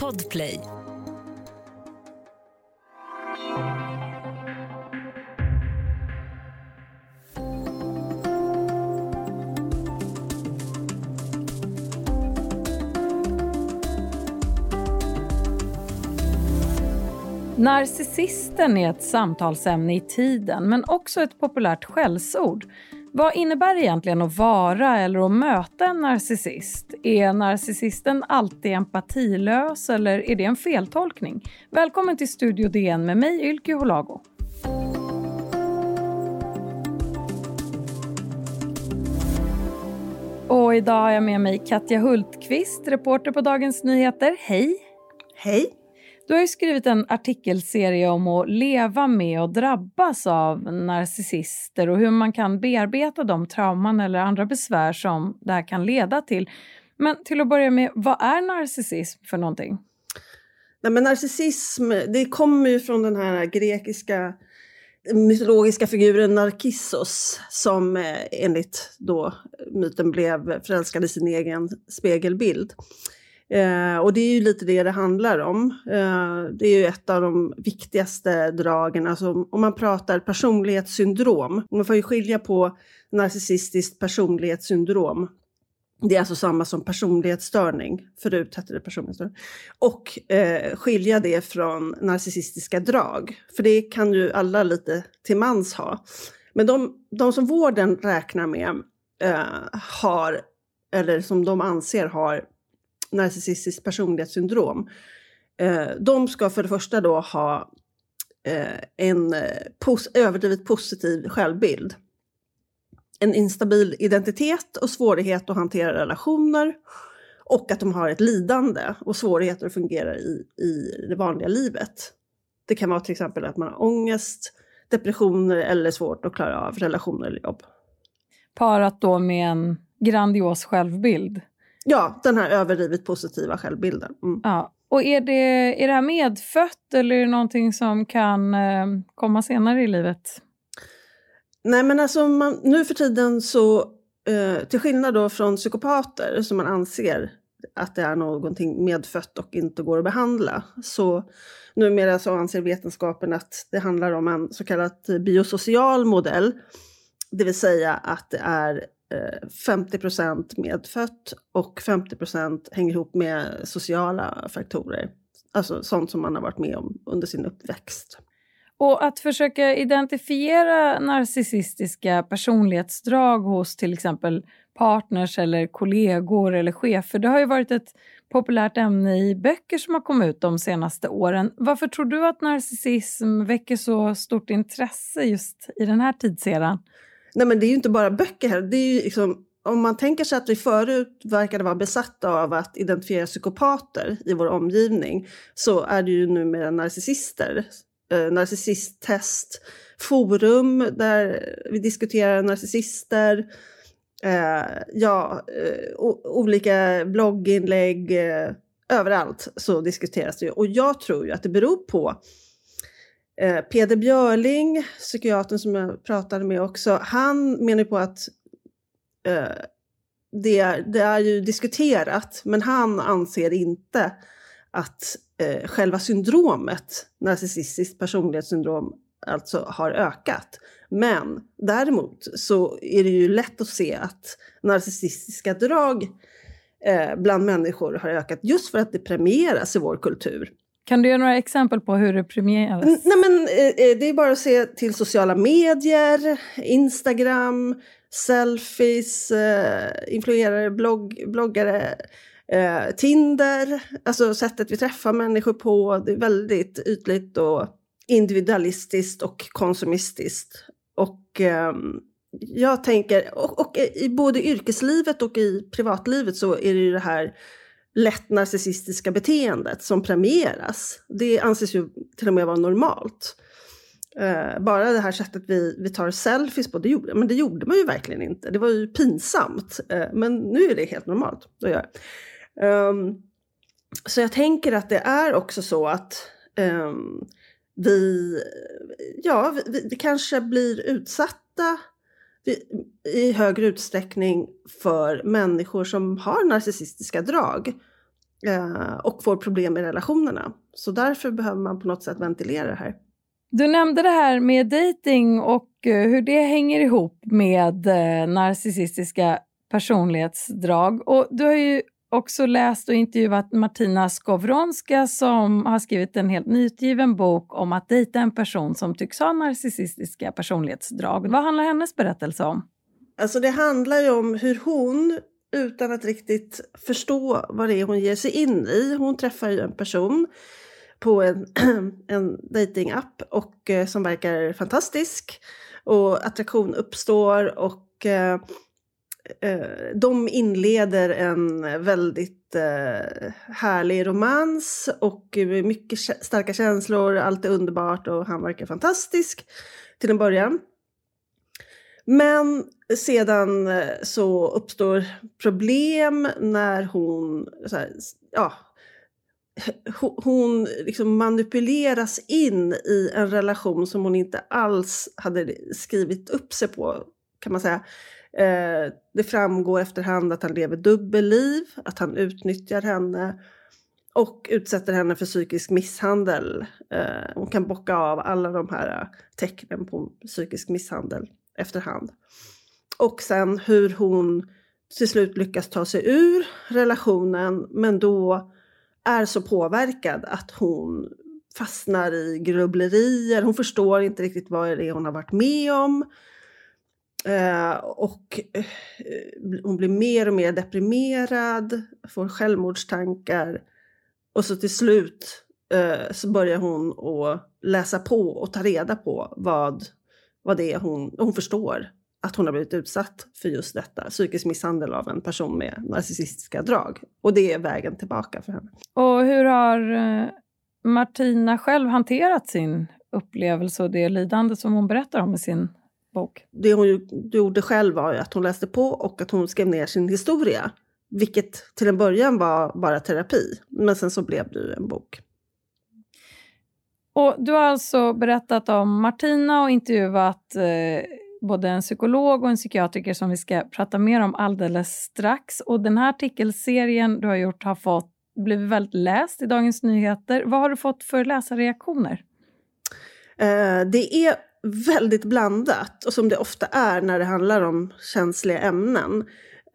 Podplay. Narcissisten är ett samtalsämne i tiden, men också ett populärt skällsord. Vad innebär det egentligen att vara eller att möta en narcissist? Är narcissisten alltid empatilös eller är det en feltolkning? Välkommen till Studio DN med mig, Ylke Holago. Och idag har jag med mig Katja Hultqvist, reporter på Dagens Nyheter. Hej! Hej! Du har ju skrivit en artikelserie om att leva med och drabbas av narcissister och hur man kan bearbeta de trauman eller andra besvär som det här kan leda till. Men till att börja med, vad är narcissism för någonting? Nej, men narcissism, det kommer ju från den här grekiska mytologiska figuren Narcissos som eh, enligt då myten blev förälskad i sin egen spegelbild. Eh, och det är ju lite det det handlar om. Eh, det är ju ett av de viktigaste dragen. Alltså, om man pratar personlighetssyndrom, man får ju skilja på narcissistiskt personlighetssyndrom det är alltså samma som personlighetsstörning, förut hette det personlighetsstörning. Och eh, skilja det från narcissistiska drag, för det kan ju alla lite till mans ha. Men de, de som vården räknar med eh, har, eller som de anser har narcissistiskt personlighetssyndrom, eh, de ska för det första då ha eh, en eh, pos överdrivet positiv självbild. En instabil identitet och svårighet att hantera relationer och att de har ett lidande och svårigheter att fungera i, i det vanliga livet. Det kan vara till exempel att man har ångest, depressioner eller svårt att klara av relationer eller jobb. Parat då med en grandios självbild. Ja, den här överdrivet positiva självbilden. Mm. Ja. Och är det, är det här medfött eller är det någonting som kan eh, komma senare i livet? Nej men alltså man, nu för tiden så, eh, till skillnad då från psykopater som man anser att det är någonting medfött och inte går att behandla, så numera så anser vetenskapen att det handlar om en så kallad biosocial modell, det vill säga att det är Eh, 50 procent medfött och 50 procent hänger ihop med sociala faktorer. Alltså sånt som man har varit med om under sin uppväxt. Och att försöka identifiera narcissistiska personlighetsdrag hos till exempel partners eller kollegor eller chefer, det har ju varit ett populärt ämne i böcker som har kommit ut de senaste åren. Varför tror du att narcissism väcker så stort intresse just i den här tidseran? Nej men det är ju inte bara böcker här, det är ju liksom om man tänker sig att vi förut verkade vara besatta av att identifiera psykopater i vår omgivning så är det ju numera narcissister. Eh, narcissisttest, forum där vi diskuterar narcissister, eh, ja, eh, olika blogginlägg, eh, överallt så diskuteras det. Och jag tror ju att det beror på Eh, Peder Björling, psykiatern som jag pratade med också, han menar på att eh, det, är, det är ju diskuterat, men han anser inte att eh, själva syndromet, narcissistiskt personlighetssyndrom, alltså har ökat. Men däremot så är det ju lätt att se att narcissistiska drag eh, bland människor har ökat just för att det premieras i vår kultur. Kan du ge några exempel på hur det premieras? Nej, men, eh, eh, det är bara att se till sociala medier, Instagram, selfies, eh, influerare, blogg, bloggare, eh, Tinder. Alltså sättet vi träffar människor på. Det är väldigt ytligt och individualistiskt och konsumistiskt. Och eh, jag tänker, och, och, i både yrkeslivet och i privatlivet så är det ju det här lätt narcissistiska beteendet som premieras. Det anses ju till och med vara normalt. Eh, bara det här sättet vi, vi tar selfies på, det gjorde, men det gjorde man ju verkligen inte. Det var ju pinsamt. eh, men nu är det helt normalt att göra. Um, så jag tänker att det är också så att um, vi, ja, vi, vi kanske blir utsatta i högre utsträckning för människor som har narcissistiska drag. eh, och får problem i relationerna. Så därför behöver man på något sätt ventilera det här. Du nämnde det här med dating och eh, hur det hänger ihop med eh, narcissistiska personlighetsdrag. Och du har ju också läst och intervjuat Martina Skowronska som har skrivit en helt nyutgiven bok om att dejta en person som tycks ha narcissistiska personlighetsdrag. Vad handlar hennes berättelse om? Alltså det handlar ju om hur hon, utan att riktigt förstå vad det är hon ger sig in i, hon träffar ju en person på en, en datingapp och eh, som verkar fantastisk och attraktion uppstår och eh, Eh, de inleder en väldigt eh, härlig romans och mycket starka känslor, allt är underbart och han verkar fantastisk till en början. Men sedan eh, så uppstår problem när hon här, ja, hon liksom manipuleras in i en relation som hon inte alls hade skrivit upp sig på, kan man säga. Eh, det framgår efterhand att han lever dubbelliv, att han utnyttjar henne och utsätter henne för psykisk misshandel. Eh, hon kan bocka av alla de här eh, tecknen på psykisk misshandel efterhand. Och sen hur hon till slut lyckas ta sig ur relationen men då är så påverkad att hon fastnar i grubblerier. Hon förstår inte riktigt vad det är hon har varit med om. Eh, och eh, hon blir mer och mer deprimerad, får självmordstankar. Och så till slut eh, så börjar hon att läsa på och ta reda på vad, vad det är hon, hon förstår att hon har blivit utsatt för just detta, psykisk misshandel av en person med narcissistiska drag. Och det är vägen tillbaka för henne. Och hur har eh, Martina själv hanterat sin upplevelse och det lidande som hon berättar om i sin bok? Det hon gjorde själv var att hon läste på och att hon skrev ner sin historia. Vilket till en början var bara terapi, men sen så blev det ju en bok. Och Du har alltså berättat om Martina och intervjuat eh, både en psykolog och en psykiatriker som vi ska prata mer om alldeles strax. Och den här artikelserien du har gjort har fått, blivit väldigt läst i Dagens Nyheter. Vad har du fått för läsarreaktioner? Eh, det är väldigt blandat, och som det ofta är när det handlar om känsliga ämnen.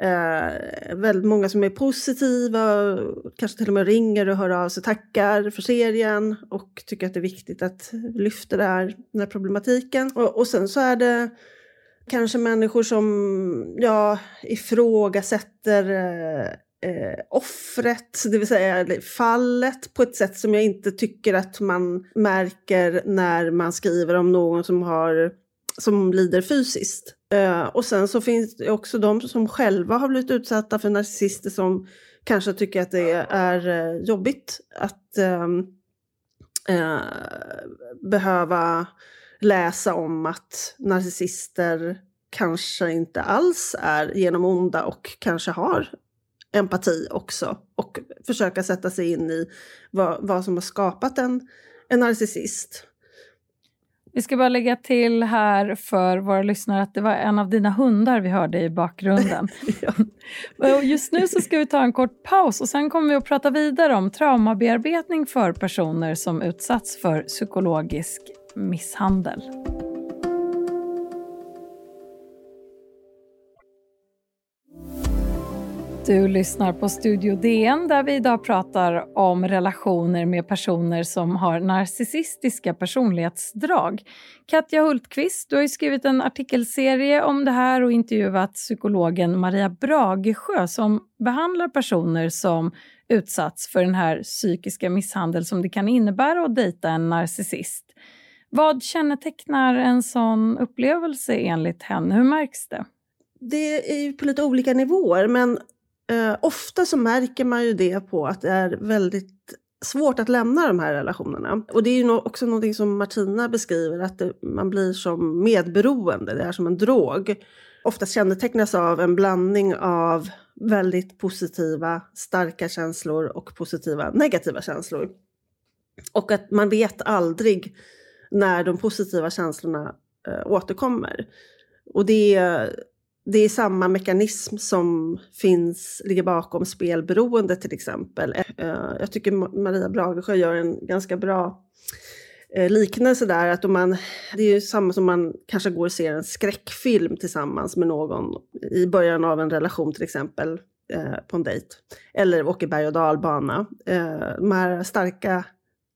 Eh, väldigt många som är positiva, kanske till och med ringer och hör av sig, tackar för serien och tycker att det är viktigt att lyfta det här, den här problematiken. Och, och sen så är det kanske människor som ja, ifrågasätter eh, eh, offret, det vill säga fallet, på ett sätt som jag inte tycker att man märker när man skriver om någon som, har, som lider fysiskt. Eh, och sen så finns det också de som själva har blivit utsatta för narcissister som kanske tycker att det är eh, jobbigt att äh, behöva läsa om att narcissister kanske inte alls är genom onda och kanske har empati också och försöka sätta sig in i vad, vad som har skapat en, en narcissist. Vi ska bara lägga till här för våra lyssnare att det var en av dina hundar vi hörde i bakgrunden. ja. Just nu så ska vi ta en kort paus och sen kommer vi att prata vidare om traumabearbetning för personer som utsatts för psykologisk misshandel. Du lyssnar på Studio DN där vi idag pratar om relationer med personer som har narcissistiska personlighetsdrag. Katja Hultqvist, du har skrivit en artikelserie om det här och intervjuat psykologen Maria Bragesjö som behandlar personer som utsatts för den här psykiska misshandel som det kan innebära att dejta en narcissist. Vad kännetecknar en sån upplevelse enligt henne? Hur märks det? Det är ju på lite olika nivåer, men eh, ofta så märker man ju det på att det är väldigt svårt att lämna de här relationerna. Och det är ju också någonting som Martina beskriver, att det, man blir som medberoende, det är som en drog. Oftast kännetecknas av en blandning av väldigt positiva, starka känslor och positiva, negativa känslor. Och att man vet aldrig när de positiva känslorna eh, återkommer. Och det det är samma mekanism som finns, ligger bakom spelberoende till exempel. Eh, jag tycker Maria Bragesjö gör en ganska bra eh, liknelse där. Att om man, det är ju samma som man kanske går och ser en skräckfilm tillsammans med någon i början av en relation till exempel eh, på en dejt. Eller åker berg och dalbana. Eh, de här starka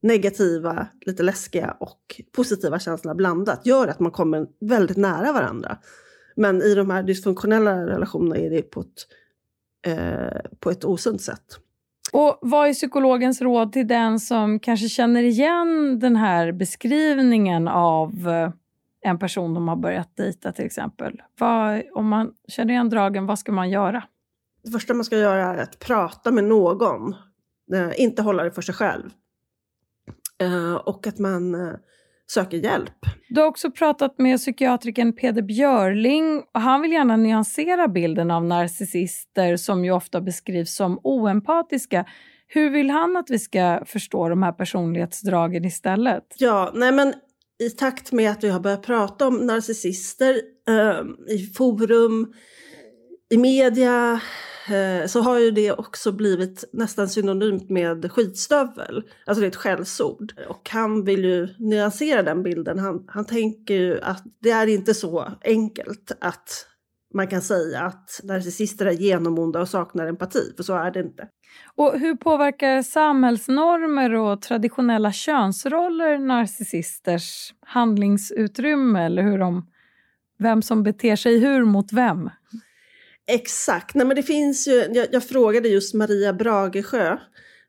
negativa, lite läskiga och positiva känslorna blandat gör att man kommer väldigt nära varandra. Men i de här dysfunktionella relationerna är det på ett, eh, på ett osunt sätt. Och Vad är psykologens råd till den som kanske känner igen den här beskrivningen av eh, en person de har börjat dejta till exempel? Vad, om man känner igen dragen, vad ska man göra? Det första man ska göra är att prata med någon, eh, inte hålla det för sig själv. Eh, och att man söker hjälp. Du har också pratat med psykiatrikern Peder Björling och han vill gärna nyansera bilden av narcissister som ju ofta beskrivs som oempatiska. Hur vill han att vi ska förstå de här personlighetsdragen istället? Ja, nej men i takt med att vi har börjat prata om narcissister eh, i forum, i media, Eh, så har ju det också blivit nästan synonymt med skitstövel. Alltså det är ett skällsord. Och han vill ju nyansera den bilden. Han, han tänker ju att det är inte så enkelt att man kan säga att narcissister är genomonda och saknar empati, för så är det inte. Och hur påverkar samhällsnormer och traditionella könsroller narcissisters handlingsutrymme eller hur de, vem som beter sig hur mot vem? Exakt. Nej, men det finns ju, jag, jag frågade just Maria Bragesjö,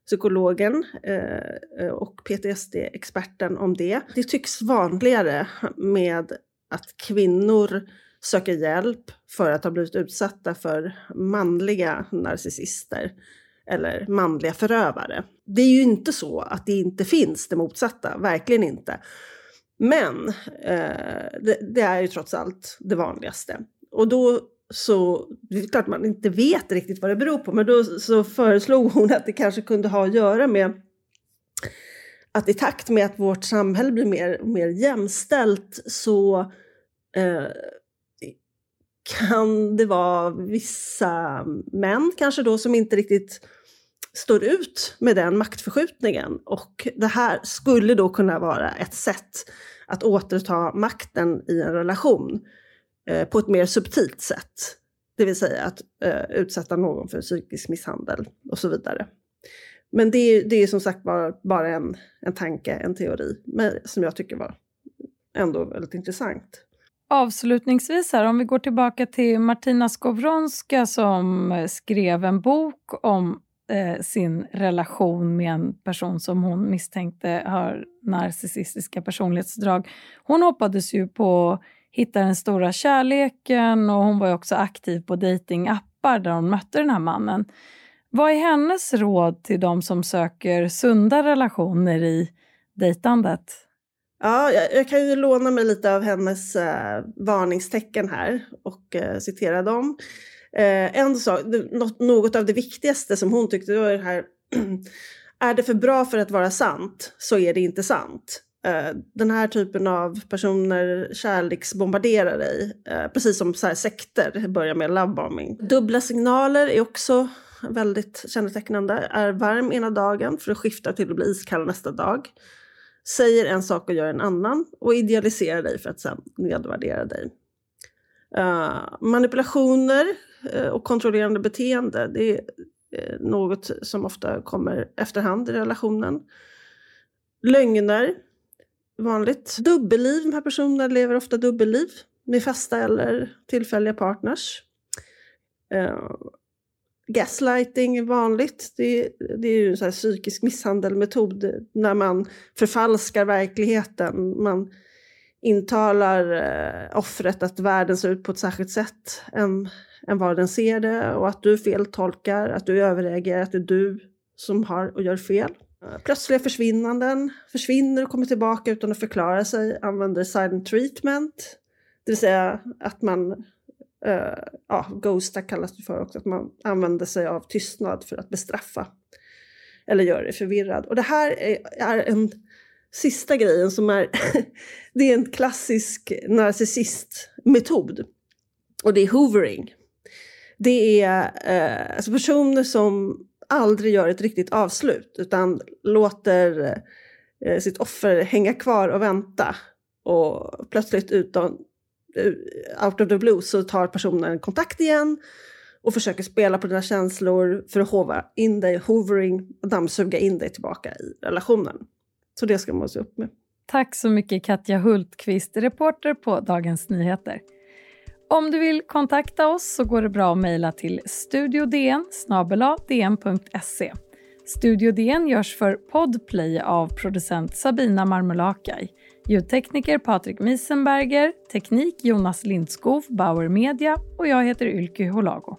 psykologen eh, eh och PTSD-experten om det. Det tycks vanligare med att kvinnor söker hjälp för att ha blivit utsatta för manliga narcissister eller manliga förövare. Det är ju inte så att det inte finns det motsatta, verkligen inte. Men eh, det, det, är ju trots allt det vanligaste. Och då så det är klart man inte vet riktigt vad det beror på, men då så föreslog hon att det kanske kunde ha att göra med att i takt med att vårt samhälle blir mer och mer jämställt så eh, kan det vara vissa män kanske då som inte riktigt står ut med den maktförskjutningen. Och det här skulle då kunna vara ett sätt att återta makten i en relation. Eh, på ett mer subtilt sätt. Det vill säga att eh, utsätta någon för psykisk misshandel och så vidare. Men det är, det är som sagt bara, bara en, en tanke, en teori, men, som jag tycker var ändå väldigt intressant. Avslutningsvis, här, om vi går tillbaka till Martina Skowronska som skrev en bok om eh, sin relation med en person som hon misstänkte har narcissistiska personlighetsdrag. Hon hoppades ju på hittar den stora kärleken och hon var också aktiv på datingappar där hon mötte den här mannen. Vad är hennes råd till de som söker sunda relationer i dejtandet? Ja, jag, jag, kan ju låna mig lite av hennes eh, varningstecken här och eh, citera dem. Eh, en sak, något, något av det viktigaste som hon tyckte var det här är det för bra för att vara sant så är det inte sant. Eh, den här typen av personer kärleksbombarderar dig, eh, precis som så här sekter börjar med lovebombing. Dubbla signaler är också väldigt kännetecknande. Är varm ena dagen för att skifta till att bli iskall nästa dag. Säger en sak och gör en annan och idealiserar dig för att sen nedvärdera dig. Uh, manipulationer uh, och kontrollerande beteende, det är uh, något som ofta kommer efterhand i relationen. Lögner, vanligt. Dubbelliv, de här personerna lever ofta dubbelliv med fasta eller tillfälliga partners. Uh, gaslighting är vanligt. Det, det är ju en sån psykisk misshandelmetod när man förfalskar verkligheten. Man intalar uh, offret att världen ser ut på ett särskilt sätt än, än vad den ser det och att du feltolkar, att du överreagerar, att det är du som har och gör fel. Plötsliga försvinnanden, försvinner och kommer tillbaka utan att förklara sig, använder silent treatment, det vill säga att man, uh, ja, ghosta kallas det för också, att man använder sig av tystnad för att bestraffa eller göra dig förvirrad. Och det här är, är en sista grejen som är, det är en klassisk narcissistmetod. och det är hoovering. Det är uh, alltså personer som aldrig gör ett riktigt avslut utan låter eh, sitt offer hänga kvar och vänta. Och plötsligt utan, eh, out of the blue så tar personen kontakt igen och försöker spela på dina känslor för att hova in dig, hovering och dammsuga in dig tillbaka i relationen. Så det ska man se upp med. Tack så mycket Katja Hultqvist, reporter på Dagens Nyheter. Om du vill kontakta oss så går det bra att mejla till studiodn dn.se. Studio DN görs för Podplay av producent Sabina Marmulakai, ljudtekniker Patrik Miesenberger, teknik Jonas Lindskov, Bauer Media och jag heter Ylke Holago.